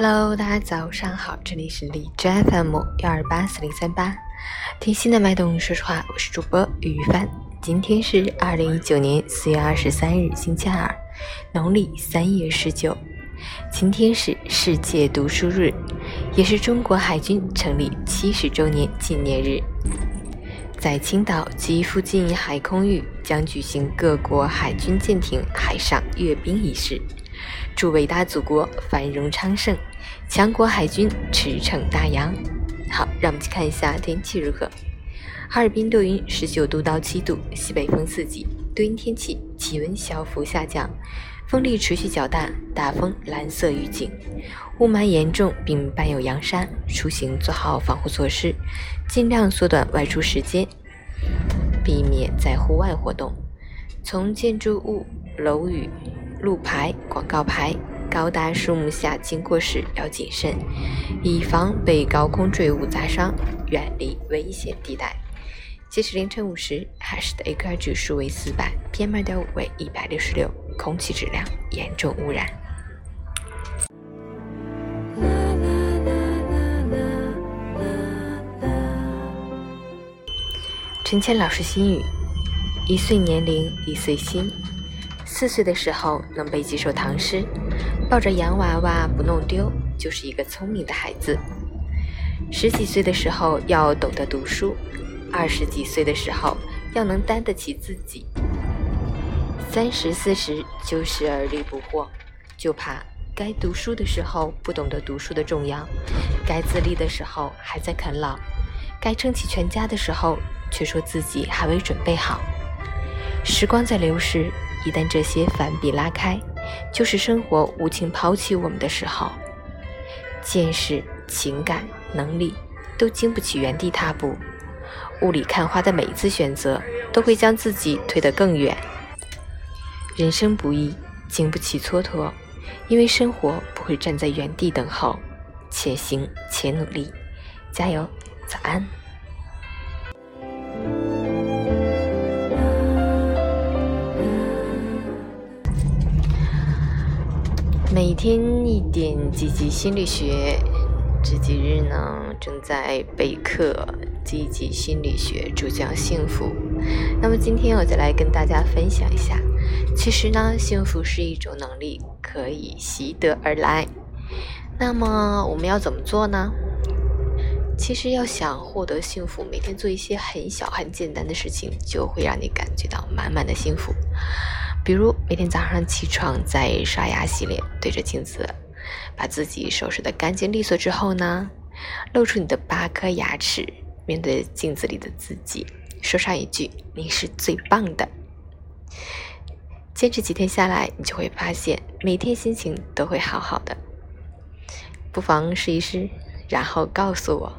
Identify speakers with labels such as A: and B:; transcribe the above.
A: Hello，大家早上好，这里是荔枝 FM 幺二八四零三八，听心的脉动，说实话，我是主播于帆。今天是二零一九年四月二十三日，星期二，农历三月十九。今天是世界读书日，也是中国海军成立七十周年纪念日。在青岛及附近海空域将举行各国海军舰艇海上阅兵仪式，祝伟大祖国繁荣昌盛，强国海军驰骋大洋。好，让我们去看一下天气如何。哈尔滨多云，十九度到七度，西北风四级，多云天气，气温小幅下降。风力持续较大，大风蓝色预警，雾霾严重并伴有扬沙，出行做好防护措施，尽量缩短外出时间，避免在户外活动。从建筑物、楼宇、路牌、广告牌、高大树木下经过时要谨慎，以防被高空坠物砸伤，远离危险地带。截止凌晨五时，海市的 AQI 指数为四百，PM 二点五为一百六十六，空气质量严重污染。陈谦老师心语：一岁年龄一岁心，四岁的时候能背几首唐诗，抱着洋娃娃不弄丢，就是一个聪明的孩子。十几岁的时候要懂得读书。二十几岁的时候，要能担得起自己；三十四十就是而立不惑，就怕该读书的时候不懂得读书的重要，该自立的时候还在啃老，该撑起全家的时候却说自己还未准备好。时光在流逝，一旦这些反比拉开，就是生活无情抛弃我们的时候。见识、情感、能力都经不起原地踏步。雾里看花的每一次选择，都会将自己推得更远。人生不易，经不起蹉跎，因为生活不会站在原地等候。且行且努力，加油！早安。每天一点积极心理学。这几日呢，正在备课《积极心理学》，主讲幸福。那么今天我就来跟大家分享一下，其实呢，幸福是一种能力，可以习得而来。那么我们要怎么做呢？其实要想获得幸福，每天做一些很小很简单的事情，就会让你感觉到满满的幸福。比如每天早上起床，在刷牙洗脸，对着镜子。把自己收拾的干净利索之后呢，露出你的八颗牙齿，面对镜子里的自己，说上一句“你是最棒的”。坚持几天下来，你就会发现每天心情都会好好的。不妨试一试，然后告诉我。